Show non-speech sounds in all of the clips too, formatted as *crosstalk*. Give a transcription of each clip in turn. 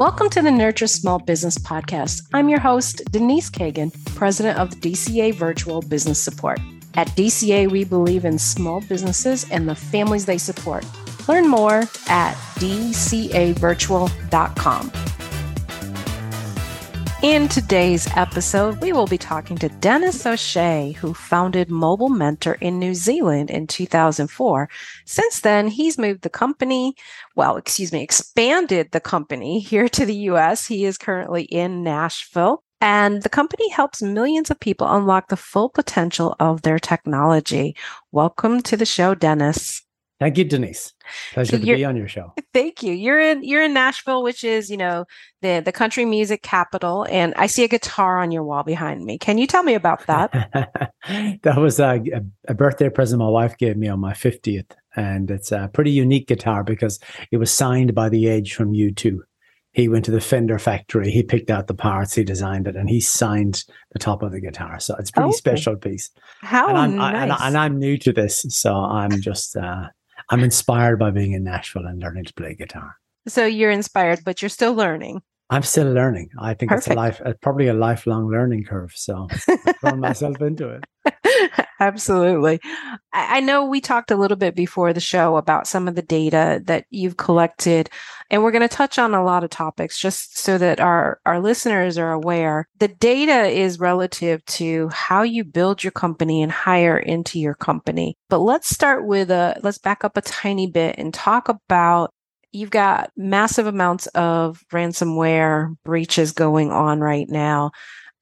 Welcome to the Nurture Small Business Podcast. I'm your host, Denise Kagan, president of the DCA Virtual Business Support. At DCA, we believe in small businesses and the families they support. Learn more at dcavirtual.com. In today's episode, we will be talking to Denis O'Shea, who founded Mobile Mentor in New Zealand in 2004. Since then, he's moved the company, well, excuse me, expanded the company here to the US. He is currently in Nashville. And the company helps millions of people unlock the full potential of their technology. Welcome to the show, Denis. Thank you, Denise. Pleasure to be on your show. *laughs* Thank you. You're in you're in Nashville, which is you know the the country music capital, and I see a guitar on your wall behind me. Can you tell me about that? *laughs* that was a, a, birthday present my wife gave me on my fiftieth, and it's a pretty unique guitar because it was signed by the Edge from U2. He went to the Fender factory, he picked out the parts, he designed it, and he signed the top of the guitar. So it's a pretty okay. special piece. How and I'm, nice! I, and, I, am new to this, so I'm just. Uh, I'm inspired by being in Nashville and learning to play guitar. So you're inspired, but you're still learning. I'm still learning. I think Perfect. it's a life, uh, probably a lifelong learning curve. So I'm throwing *laughs* myself into it. Absolutely. I know we talked a little bit before the show about some of the data that you've collected, and we're going to touch on a lot of topics just so that our, our listeners are aware. The data is relative to how you build your company and hire into your company. But let's start with a, let's back up a tiny bit and talk about you've got massive amounts of ransomware breaches going on right now.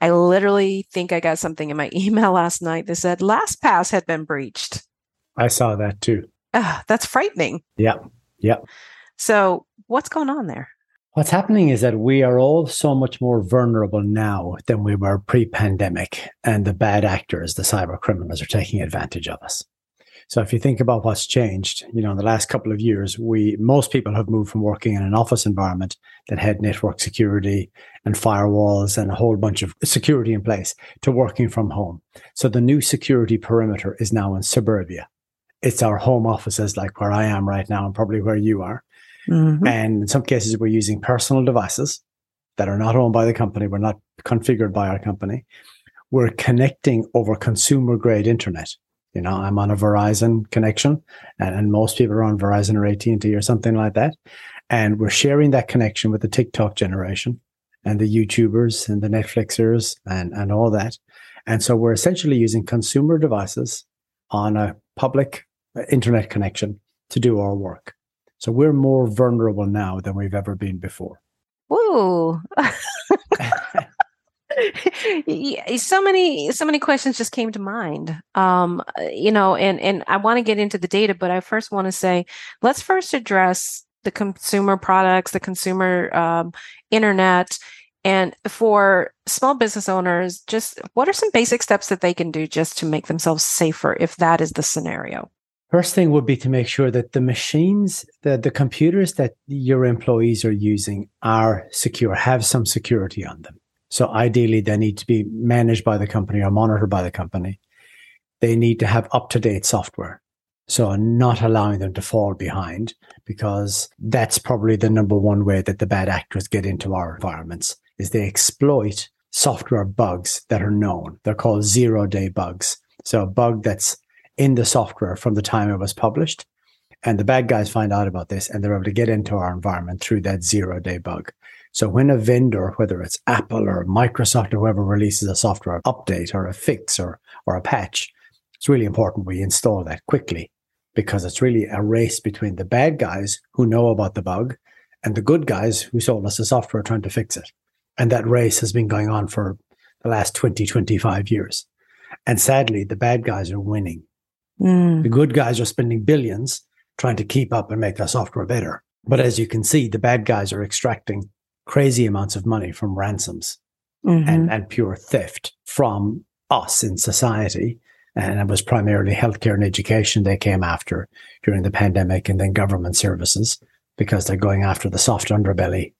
I literally think I got something in my *laughs* email last night that said LastPass had been breached. I saw that too. That's frightening. Yep. Yep. So, what's going on there? What's happening is that we are all so much more vulnerable now than we were pre pandemic, and the bad actors, the cyber criminals, are taking advantage of us. So if you think about what's changed, you know, in the last couple of years, we, most people have moved from working in an office environment that had network security and firewalls and a whole bunch of security in place to working from home. So the new security perimeter is now in suburbia. It's our home offices like where I am right now and probably where you are. Mm-hmm. And in some cases, we're using personal devices that are not owned by the company. We're not configured by our company. We're connecting over consumer grade internet you know, I'm on a Verizon connection, and, and most people are on Verizon or AT and T or something like that, and we're sharing that connection with the TikTok generation and the YouTubers and the Netflixers and and all that, and so we're essentially using consumer devices on a public uh, internet connection to do our work. So we're more vulnerable now than we've ever been before. Ooh. *laughs* *laughs* *laughs* so many so many questions just came to mind um you know and and i want to get into the data but i first want to say let's first address the consumer products the consumer um, internet and for small business owners just what are some basic steps that they can do just to make themselves safer if that is the scenario First thing would be to make sure that the machines, the, the computers that your employees are using are secure, have some security on them. So ideally, they need to be managed by the company or monitored by the company. They need to have up to date software. So not allowing them to fall behind because that's probably the number one way that the bad actors get into our environments is they exploit software bugs that are known. They're called zero day bugs. So a bug that's in the software from the time it was published. And the bad guys find out about this and they're able to get into our environment through that zero day bug. So when a vendor, whether it's Apple or Microsoft or whoever releases a software update or a fix or, or a patch, it's really important we install that quickly because it's really a race between the bad guys who know about the bug and the good guys who sold us the software trying to fix it. And that race has been going on for the last 20, 25 years. And sadly, the bad guys are winning. Mm. The good guys are spending billions trying to keep up and make their software better. But as you can see, the bad guys are extracting crazy amounts of money from ransoms mm-hmm. and, and pure theft from us in society. And it was primarily healthcare and education they came after during the pandemic and then government services because they're going after the soft underbelly,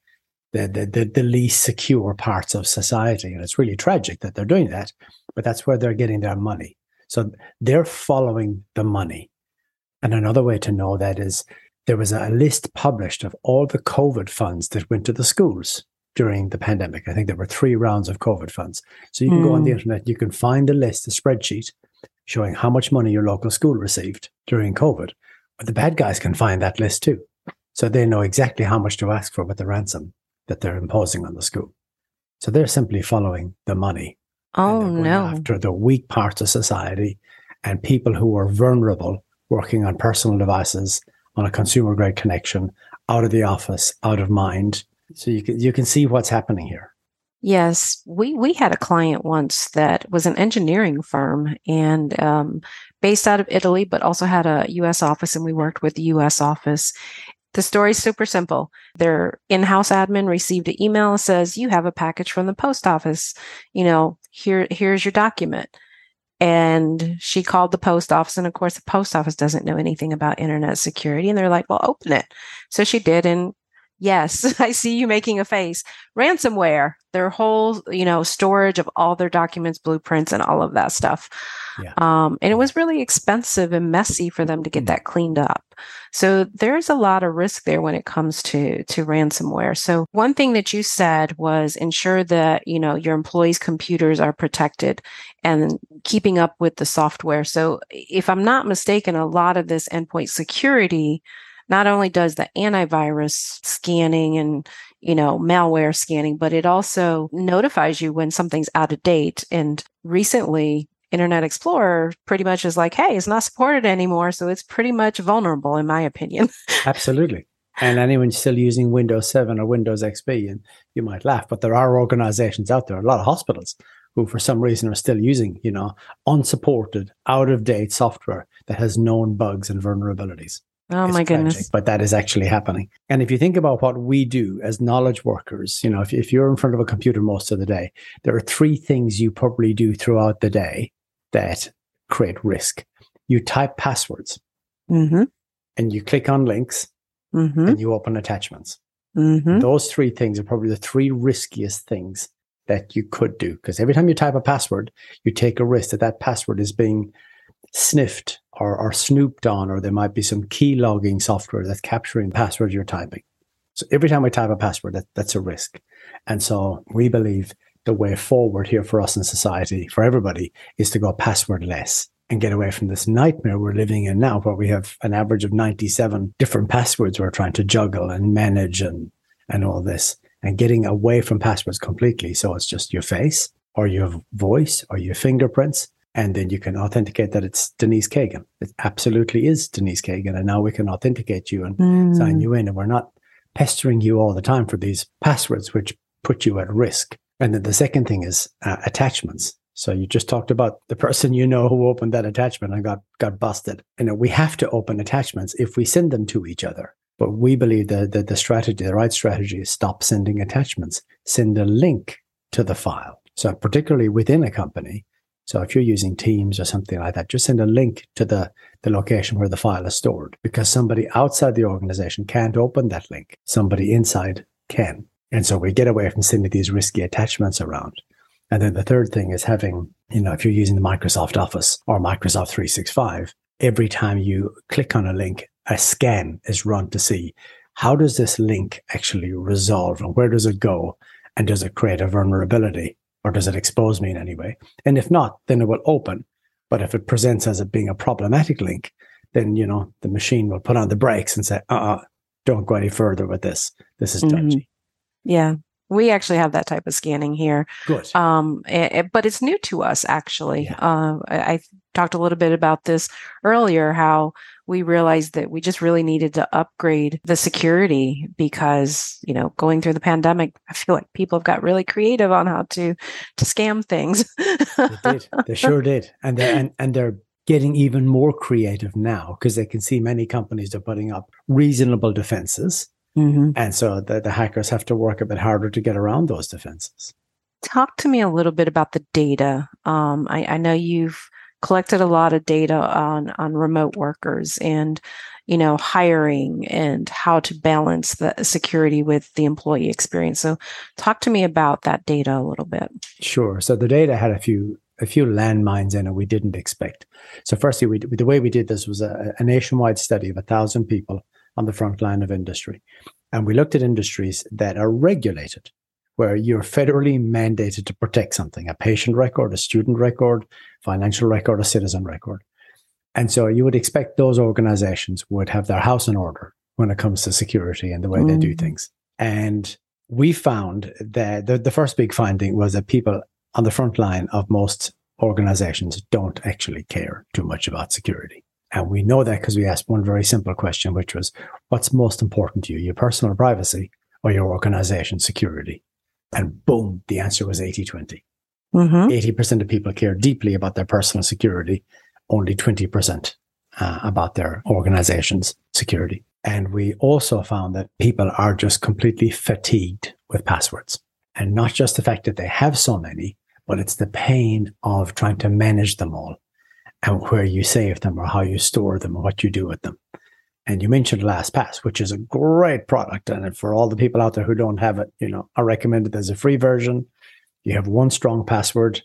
the, the, the, the least secure parts of society. And it's really tragic that they're doing that, but that's where they're getting their money. So they're following the money. And another way to know that is there was a list published of all the COVID funds that went to the schools during the pandemic. I think there were three rounds of COVID funds. So you can mm. go on the hmm. internet, you can find a list, a spreadsheet showing how much money your local school received during COVID. But the bad guys can find that list too. So they know exactly how much to ask for with the ransom that they're imposing on the school. So they're simply following the money. Oh no. After the weak parts of society and people who are vulnerable working on personal devices on a consumer grade connection out of the office, out of mind. So you can you can see what's happening here. Yes, we we had a client once that was an engineering firm and um, based out of Italy, but also had a U.S. office, and we worked with the U.S. office. The story's super simple. Their in-house admin received an email that says, "You have a package from the post office. You know, here here's your document." And she called the post office, and of course, the post office doesn't know anything about internet security, and they're like, "Well, open it." So she did, and Yes, *laughs* I see you making a face. Ransomware, their whole, you know, storage of all their documents, blueprints, and all of that stuff. Yeah. Um, and it was really expensive and messy for them to get mm that cleaned up. So there's a lot of risk there when it comes to to ransomware. So one thing that you said was ensure that you know your employees' computers are protected and keeping up with the software. So if I'm not mistaken, a lot of this endpoint security not only does the antivirus scanning and you know malware scanning but it also notifies you when something's out of date. And recently internet explorer pretty much is like hey it's not supported anymore. So it's pretty much vulnerable in my opinion. *laughs* Absolutely. And anyone still using windows 7 or windows xp and you might laugh but there are organizations out there a lot of hospitals who for some reason are still using you know unsupported out of date software that has known bugs and vulnerabilities Oh my tragic, goodness. But that is actually happening. And if you think about what we do as knowledge workers, you know, if, if you're in front of a computer most of the day, there are three things you probably do throughout the day that create risk. You type passwords mm-hmm. and you click on links mm-hmm. and you open attachments. Mm-hmm. Those three things are probably the three riskiest things that you could do because every time you type a password, you take a risk that that password is being sniffed or, snooped on, or there might be some key logging software that's capturing passwords you're typing. So every time we type a password, that, that's a risk. And so we believe the way forward here for us in society, for everybody, is to go passwordless and get away from this nightmare we're living in now, where we have an average of 97 different passwords we're trying to juggle and manage and, and all this, and getting away from passwords completely. So it's just your face or your voice or your fingerprints and then you can authenticate that it's Denise Kagan. It absolutely is Denise Kagan. And now we can authenticate you and mm. sign you in. And we're not pestering you all the time for these passwords, which put you at risk. And then the second thing is uh, attachments. So you just talked about the person you know who opened that attachment and got, got busted. You know, we have to open attachments if we send them to each other. But we believe that the, the strategy, the right strategy is stop sending attachments, send a link to the file. So particularly within a company, so if you're using Teams or something like that, just send a link to the, the location where the file is stored because somebody outside the organization can't open that link. Somebody inside can. And so we get away from sending these risky attachments around. And then the third thing is having, you know, if you're using the Microsoft Office or Microsoft 365, every time you click on a link, a scan is run to see how does this link actually resolve and where does it go? And does it create a vulnerability? Or does it expose me in any way? And if not, then it will open. But if it presents as it being a problematic link, then you know the machine will put on the brakes and say, "Uh, uh-uh, don't go any further with this. This is mm-hmm. dodgy." Yeah, we actually have that type of scanning here. Good. Um, it, it, but it's new to us actually. Yeah. Uh, I, I, talked a little bit about this earlier. How we realized that we just really needed to upgrade the security because you know going through the pandemic i feel like people have got really creative on how to to scam things they did they sure did and they're and, and they're getting even more creative now because they can see many companies are putting up reasonable defenses mm-hmm. and so the, the hackers have to work a bit harder to get around those defenses. Talk to me a little bit about the data. Um, I, I know you've collected a lot of data on on remote workers and you know hiring and how to balance the security with the employee experience. So talk to me about that data a little bit. Sure. So the data had a few a few landmines in it we didn't expect. So firstly we, the way we did this was a, a nationwide study of a thousand people on the front line of industry. And we looked at industries that are regulated, where you're federally mandated to protect something a patient record, a student record, financial record, a citizen record. And so you would expect those organizations would have their house in order when it comes to security and the way mm. they do mm. things. And we found that the, the first big finding was that people on the front line of most organizations don't actually care too much about security. And we know that because we asked one very simple question, which was, what's most important to you, your personal privacy or your organization security? And boom, the answer was 80 20. Mm-hmm. 80% of people care deeply about their personal security, only 20% uh, about their organization's security. And we also found that people are just completely fatigued with passwords. And not just the fact that they have so many, but it's the pain of trying to manage them all and where you save them or how you store them or what you do with them. And you mentioned LastPass, which is a great product. And for all the people out there who don't have it, you know, I recommend it as a free version. You have one strong password,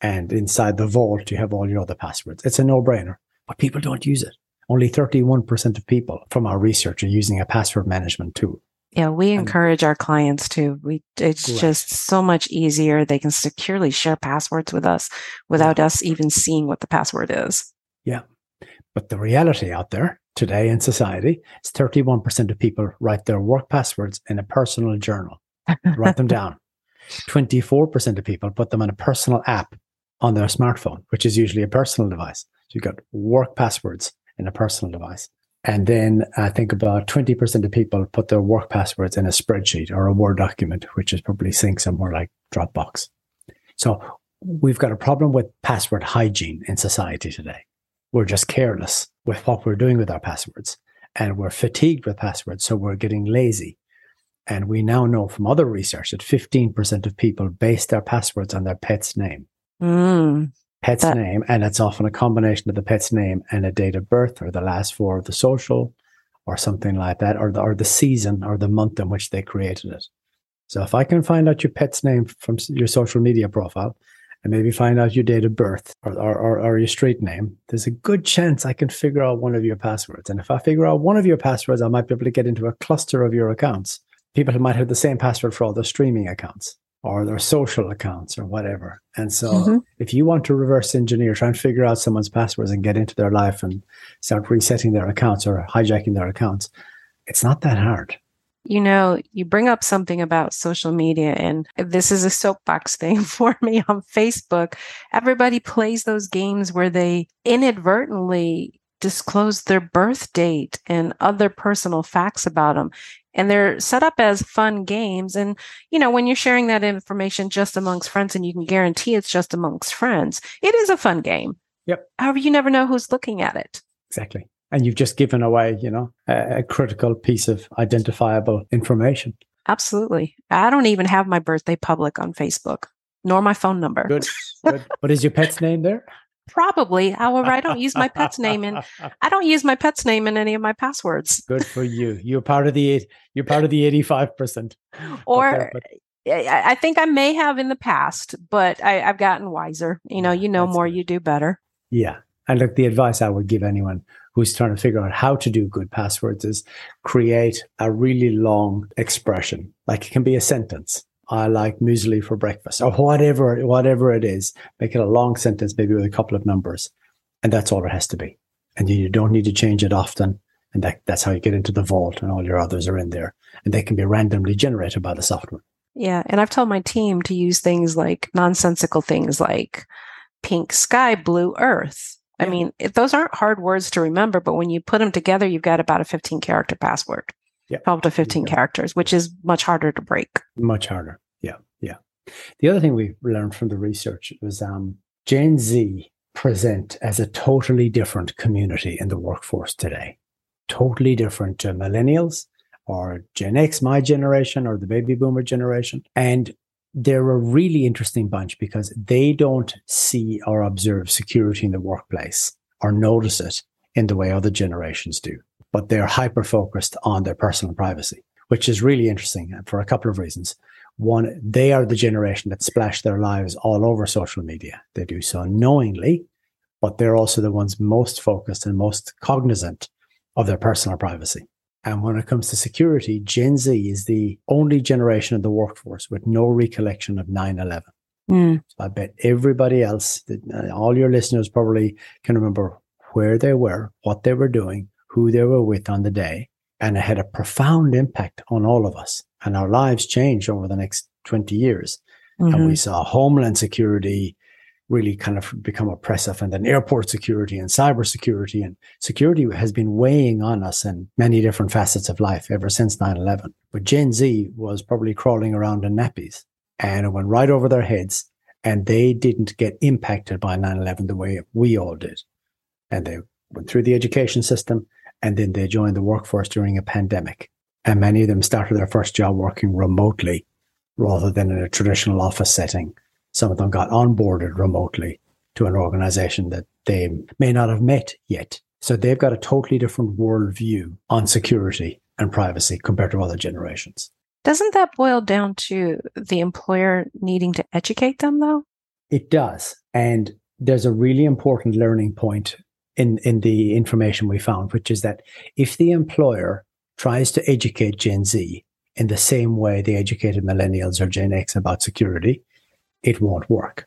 and inside the vault, you have all your other passwords. It's a no brainer, but people don't use it. Only 31% of people from our research are using a password management tool. Yeah, we encourage our clients to. We it's right. just so much easier. They can securely share passwords with us without us even seeing what the password is. Yeah. But the reality out there today in society is 31% of people write their work passwords in a personal journal. write them down. *laughs* 24% of people put them in a personal app on their smartphone, which is usually a personal device. So you've got work passwords in a personal device. And then I think about 20% of people put their work passwords in a spreadsheet or a Word document, which is probably synced somewhere like Dropbox. So we've got a problem with password hygiene in society today. We're just careless with what we're doing with our passwords and we're fatigued with passwords. So we're getting lazy. And we now know from other research that 15% of people base their passwords on their pet's name. Mm pet's that, name, and it's often a combination of the pet's name and a date of birth or the last four of the social or something like that, or the, or the season or the month in which they created it. So if I can find out your pet's name from your social media profile and maybe find out your date of birth or, or, or, or your street name, there's a good chance I can figure out one of your passwords. And if I figure out one of your passwords, I might be able to get into a cluster of your accounts. People who might have the same password for all their streaming accounts or their social accounts or whatever. And so mm-hmm. if you want to reverse engineer, try and figure out someone's passwords and get into their life and start resetting their accounts or hijacking their accounts, it's not that hard. You know, you bring up something about social media, and this is a soapbox *laughs* thing for me on Facebook. Everybody plays those games where they inadvertently disclose their birth date and other personal facts about them and they're set up as fun games. And you know when you're sharing that information just amongst friends and you can guarantee it's just amongst friends it is a fun game. Yep. However you never know who's looking at it. Exactly. And you've just given away you know a, a critical piece of identifiable information. Absolutely. I don't even have my birthday public on facebook nor my phone number. Good, *laughs* good. but is your pet's name there Probably. However, I don't use my pet's name in *laughs* I don't use my pet's name in any of my passwords. Good for you. You're part of the you're part of the 85%. Or eh, eh, I think I may have in the past, but I, have gotten wiser. You know, you know more, good. you do better. Yeah. And look, the advice I would give anyone who's trying to figure out how to do good passwords is create a really long expression. Like it can be a sentence I like muesli for breakfast or whatever, whatever it is. Make it a long sentence, maybe with a couple of numbers. And that's all it has to be. And you don't need to change it often. And that, that's how you get into the vault and all your others are in there and they can be randomly generated by the software. Yeah. And I've told my team to use things like nonsensical things like pink sky, blue earth. I mean, those aren't hard words to remember, but when you put them together, you've got about a 15 character password yeah. 12 to 15 yeah. characters, which is much harder to break. Much harder. Yeah. Yeah. The other thing we learned from the research was um, Gen Z present as a totally different community in the workforce today. Totally different to millennials or Gen X, my generation, or the baby boomer generation. And they're a really interesting bunch because they don't see or observe security in the workplace or notice it in the way other generations do but they're hyper focused on their personal privacy, which is really interesting for a couple of reasons. One, they are the generation that splash their lives all over social media. They do so knowingly, but they're also the ones most focused and most cognizant of their personal privacy. And when it comes to security, Gen Z is the only generation of the workforce with no recollection of 9 11. Mm. So I bet everybody else, uh, all your listeners probably can remember where they were, what they were doing, who they were with on the day. And it had a profound impact on all of us. And our lives changed over the next 20 years. Mm-hmm. And we saw homeland security really kind of become oppressive and then airport security and cybersecurity and security has been weighing on us in many different facets of life ever since 9-11 but gen z was probably crawling around in nappies and it went right over their heads and they didn't get impacted by 9-11 the way we all did and they went through the education system and then they joined the workforce during a pandemic and many of them started their first job working remotely rather than in a traditional office setting some of them got onboarded remotely to an organization that they may not have met yet. So they've got a totally different worldview on security and privacy compared to other generations. Doesn't that boil down to the employer needing to educate them though? It does. And there's a really important learning point in, in the information we found, which is that if the employer tries to educate Gen Z in the same way they educated millennials or Gen X about security, it won't work.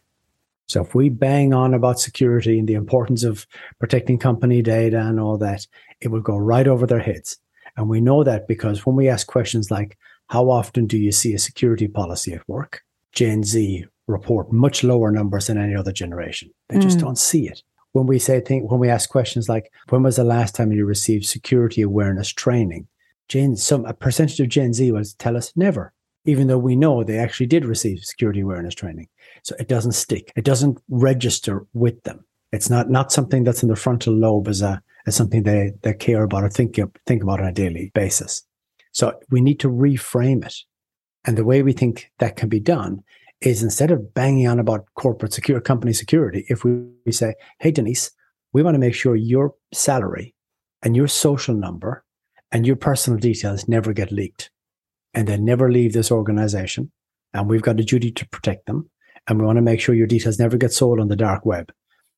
So if we bang on about security and the importance of protecting company data and all that, it will go right over their heads. And we know that because when we ask questions like, how often do you see a security policy at work? Gen Z report much lower numbers than any other generation. They mm. just don't see it. When we say think when we ask questions like, when was the last time you received security awareness training? Gen some a percentage of Gen Z will tell us never even though we know they actually did receive security awareness training. So it doesn't stick. It doesn't register with them. It's not not something that's in the frontal lobe as a as something they they care about or think think about on a daily basis. So we need to reframe it. And the way we think that can be done is instead of banging on about corporate secure company security, if we, we say, hey Denise, we want to make sure your salary and your social number and your personal details never get leaked and they never leave this organization. And we've got a duty to protect them. And we want to make sure your details never get sold on the dark web.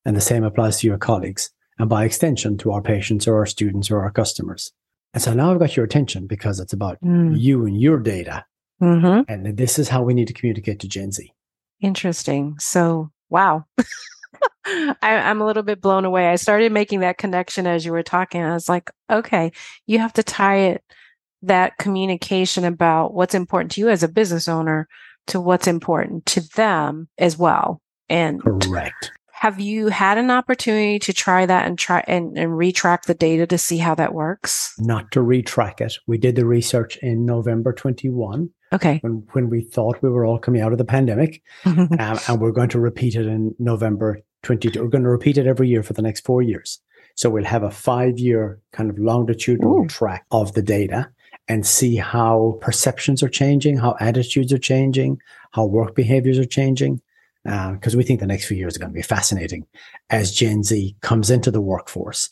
And the same applies to your colleagues and by extension to our patients or our students or our customers. And so now I've got your attention because it's about mm. you and your data. Mm-hmm. And this is how we need to communicate to Gen Z. Interesting. So, wow. *laughs* I, am a little bit blown away. I started making that connection as you were talking. I was like, okay, you have to tie it that communication about what's important to you as a business owner to what's important to them as well. And correct. Have you had an opportunity to try that and try and, and retrack the data to see how that works? Not to retrack it. We did the research in November 21. Okay. When, when we thought we were all coming out of the pandemic. *laughs* um, and we're going to repeat it in November 22. We're going to repeat it every year for the next four years. So we'll have a five year kind of longitudinal Ooh. track of the data and see how perceptions are changing, how attitudes are changing, how work behaviors are changing. Because uh, we think the next few years are going to be fascinating as Gen Z comes into the workforce.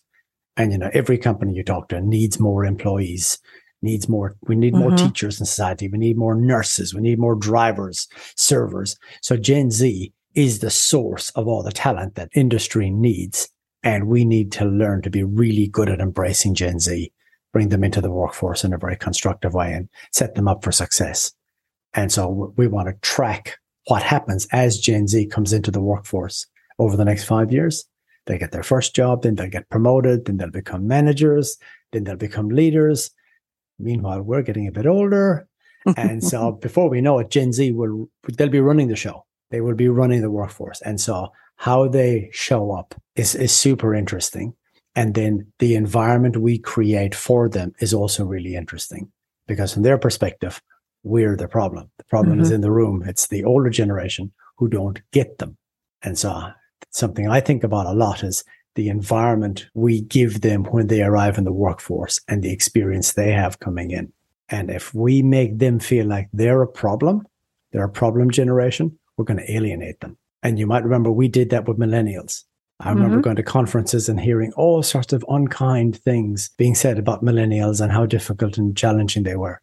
And, you know, every company you talk to needs more employees, needs more, we need mm-hmm. more teachers in society. We need more nurses. We need more drivers, servers. So Gen Z is the source of all the talent that industry needs. And we need to learn to be really good at embracing Gen Z bring them into the workforce in a very constructive way and set them up for success. And so we want to track what happens as Gen Z comes into the workforce over the next five years. They get their first job, then they'll get promoted, then they'll become managers, then they'll become leaders. Meanwhile, we're getting a bit older. And so *laughs* before we know it, Gen Z will, they'll be running the show. They will be running the workforce. And so how they show up is, is super interesting. And then the environment we create for them is also really interesting because from their perspective, we're the problem. The problem mm-hmm. is in the room. It's the older generation who don't get them. And so something I think about a lot is the environment we give them when they arrive in the workforce and the experience they have coming in. And if we make them feel like they're a problem, they're a problem generation, we're going to alienate them. And you might remember we did that with millennials. I remember mm-hmm. going to conferences and hearing all sorts of unkind things being said about millennials and how difficult and challenging they were.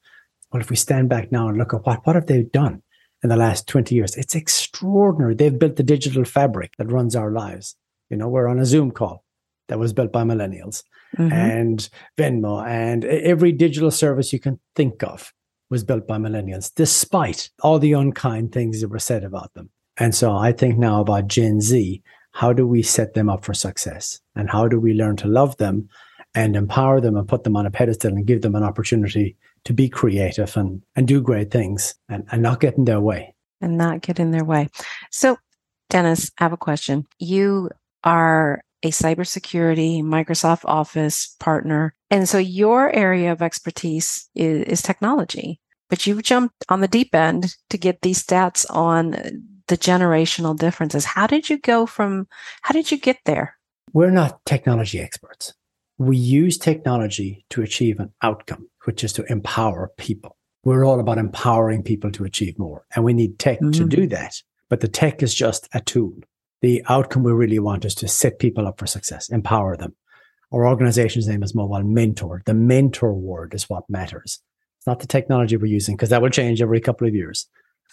Well, if we stand back now and look at what, what have they done in the last 20 years? It's extraordinary. They've built the digital fabric that runs our lives. You know, we're on a Zoom call that was built by millennials. mm-hmm. and Venmo and every digital service you can think of was built by millennials, despite all the unkind things that were said about them. And so I think now about Gen Z. How do we set them up for success? And how do we learn to love them and empower them and put them on a pedestal and give them an opportunity to be creative and, and do great things and, and not get in their way? And not get in their way. So, Denis, I have a question. You are a cybersecurity Microsoft Office partner. And so your area of expertise is, is technology, but you jumped on the deep end to get these stats on the generational differences. How did you go from, how did you get there? We're not technology experts. We use technology to achieve an outcome, which is to empower people. We're all about empowering people to achieve more, and we need tech mm-hmm. to do that. But the tech is just a tool the outcome we really want is to set people up for success, empower them. Our organization's name is Mobile Mentor. The mentor word is what matters. It's not the technology we're using because that will change every couple of years,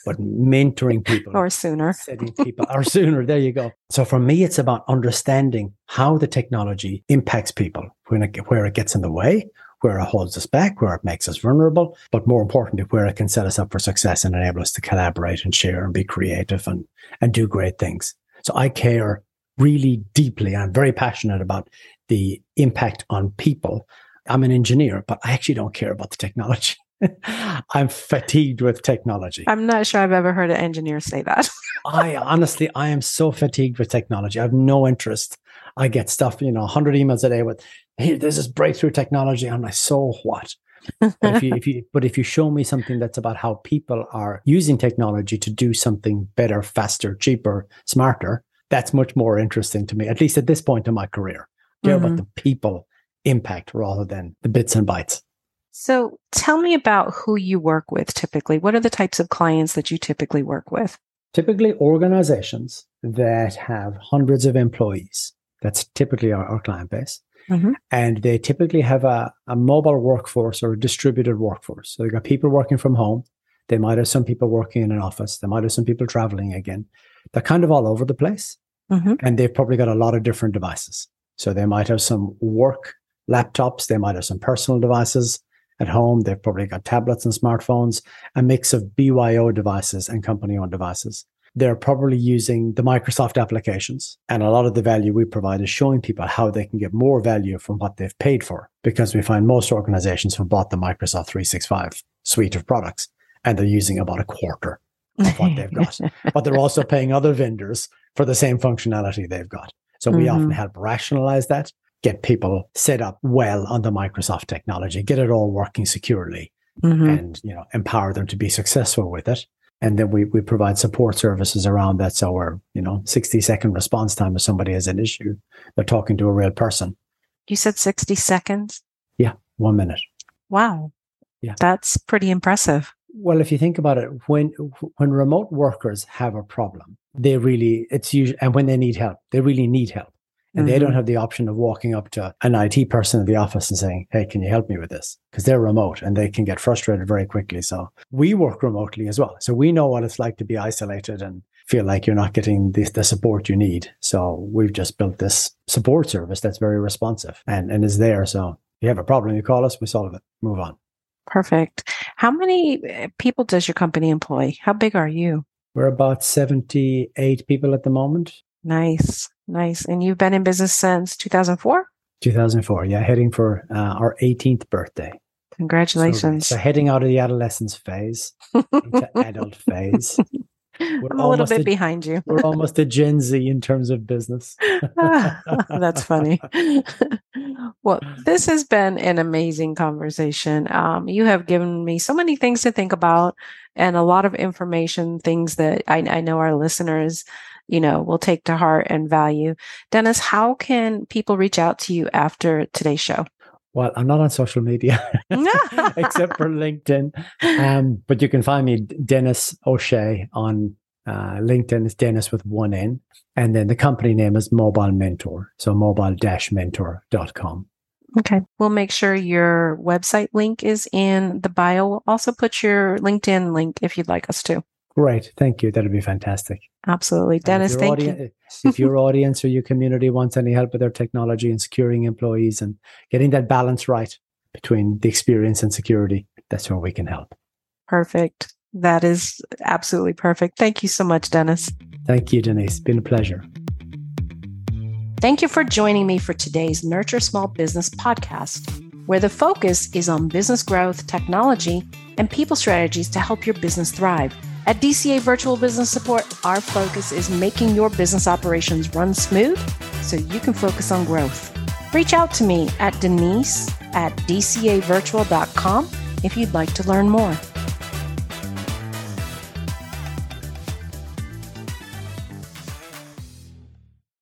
but mentoring people *laughs* or sooner, setting people or sooner. There you go. So for me, it's about understanding how the technology impacts people when it, where it gets in the way, where it holds us back, where it makes us vulnerable, but more importantly, where it can set us up for success and enable us to collaborate and share and be creative and, and do great things. So I care really deeply. I'm very passionate about the impact on people. I'm an engineer, but I actually don't care about the technology. *laughs* I'm fatigued with technology. I'm not sure I've ever heard an engineer say that. *laughs* I honestly, I am so fatigued with technology. I have no interest. I get stuff, you know, 100 emails a day with, hey, there's this is breakthrough technology. I'm like, so what? but if you if you but if you show me something that's about how people are using technology to do something better, faster, cheaper, smarter, that's much more interesting to me, at least at this point in my career. Care mm-hmm. about the people impact rather than the bits and bytes. So tell me about who you work with typically. What are the types of clients that you typically work with? Typically organizations that have hundreds of employees. That's typically our, our client base. Mm-hmm. And they typically have a, a mobile workforce or a distributed workforce. So they've got people working from home. They might have some people working in an office. They might have some people traveling again. They're kind of all over the place. Mm-hmm. And they've probably got a lot of different devices. So they might have some work laptops. They might have some personal devices at home. They've probably got tablets and smartphones, a mix of BYO devices and company owned devices they're probably using the Microsoft applications. And a lot of the value we provide is showing people how they can get more value from what they've paid for. Because we find most organizations have bought the Microsoft 365 suite of products and they're using about a quarter of what they've got. *laughs* but they're also paying other vendors for the same functionality they've got. So we mm-hmm. often help rationalize that, get people set up well on the Microsoft technology, get it all working securely, mm-hmm. and you know empower them to be successful with it and then we, we provide support services around that. So we're, you know, 60 second response time if somebody has an issue, they're talking to a real person. You said 60 seconds? Yeah, one minute. Wow. Yeah. That's pretty impressive. Well, if you think about it, when when remote workers have a problem, they really it's usually and when they need help, they really need help and mm-hmm. they don't mm-hmm. have the option of walking up to an IT person in the office and saying, Hey, can you help me with this? Because they're remote and they can get frustrated very quickly. So we work remotely as well. So we know what it's like to be isolated and feel like you're not getting the, the support you need. So we've just built this support service that's very responsive and, and is there. So if you have a problem, you call us, we solve it, move on. Perfect. How many eh, people does your company employ? How big are you? We're about 78 people at the moment. Nice. Nice. And you've been in business since 2004? 2004. Yeah. Heading for uh, our 18th birthday. Congratulations. So, so, heading out of the adolescence phase into *laughs* adult phase. We're I'm a little bit a, behind you. we're *laughs* almost a Gen Z in terms of business. *laughs* That's funny. well, this has been an amazing conversation. Um, you have given me so many things to think about and a lot of information, things that I, I know our listeners you know, will take to heart and value. Denis, how can people reach out to you after today's show? Well, I'm not on social media *laughs* *laughs* except for LinkedIn. Um, but you can find me Denis O'Shea on uh, LinkedIn. It's Denis with one N. And then the company name is Mobile Mentor. So mobile-mentor.com. Okay. We'll make sure your website link is in the bio. We'll also put your LinkedIn link if you'd like us to. Great. Thank you. That'd be fantastic. Absolutely. Denis, thank you. Eh, if your audience or your community wants any help with their technology and securing employees and getting that balance right between the experience and security, that's where we can help. Perfect. That is absolutely perfect. Thank you so much, Denis. Thank you, Denise. It's been a pleasure. Thank you for joining me for today's Nurture Small Business podcast, where the focus is on business growth, technology, and people strategies to help your business thrive. At DCA Virtual Business Support, our focus is making your business operations run smooth so you can focus on growth. Reach out to me at denise at dcavirtual.com if you'd like to learn more.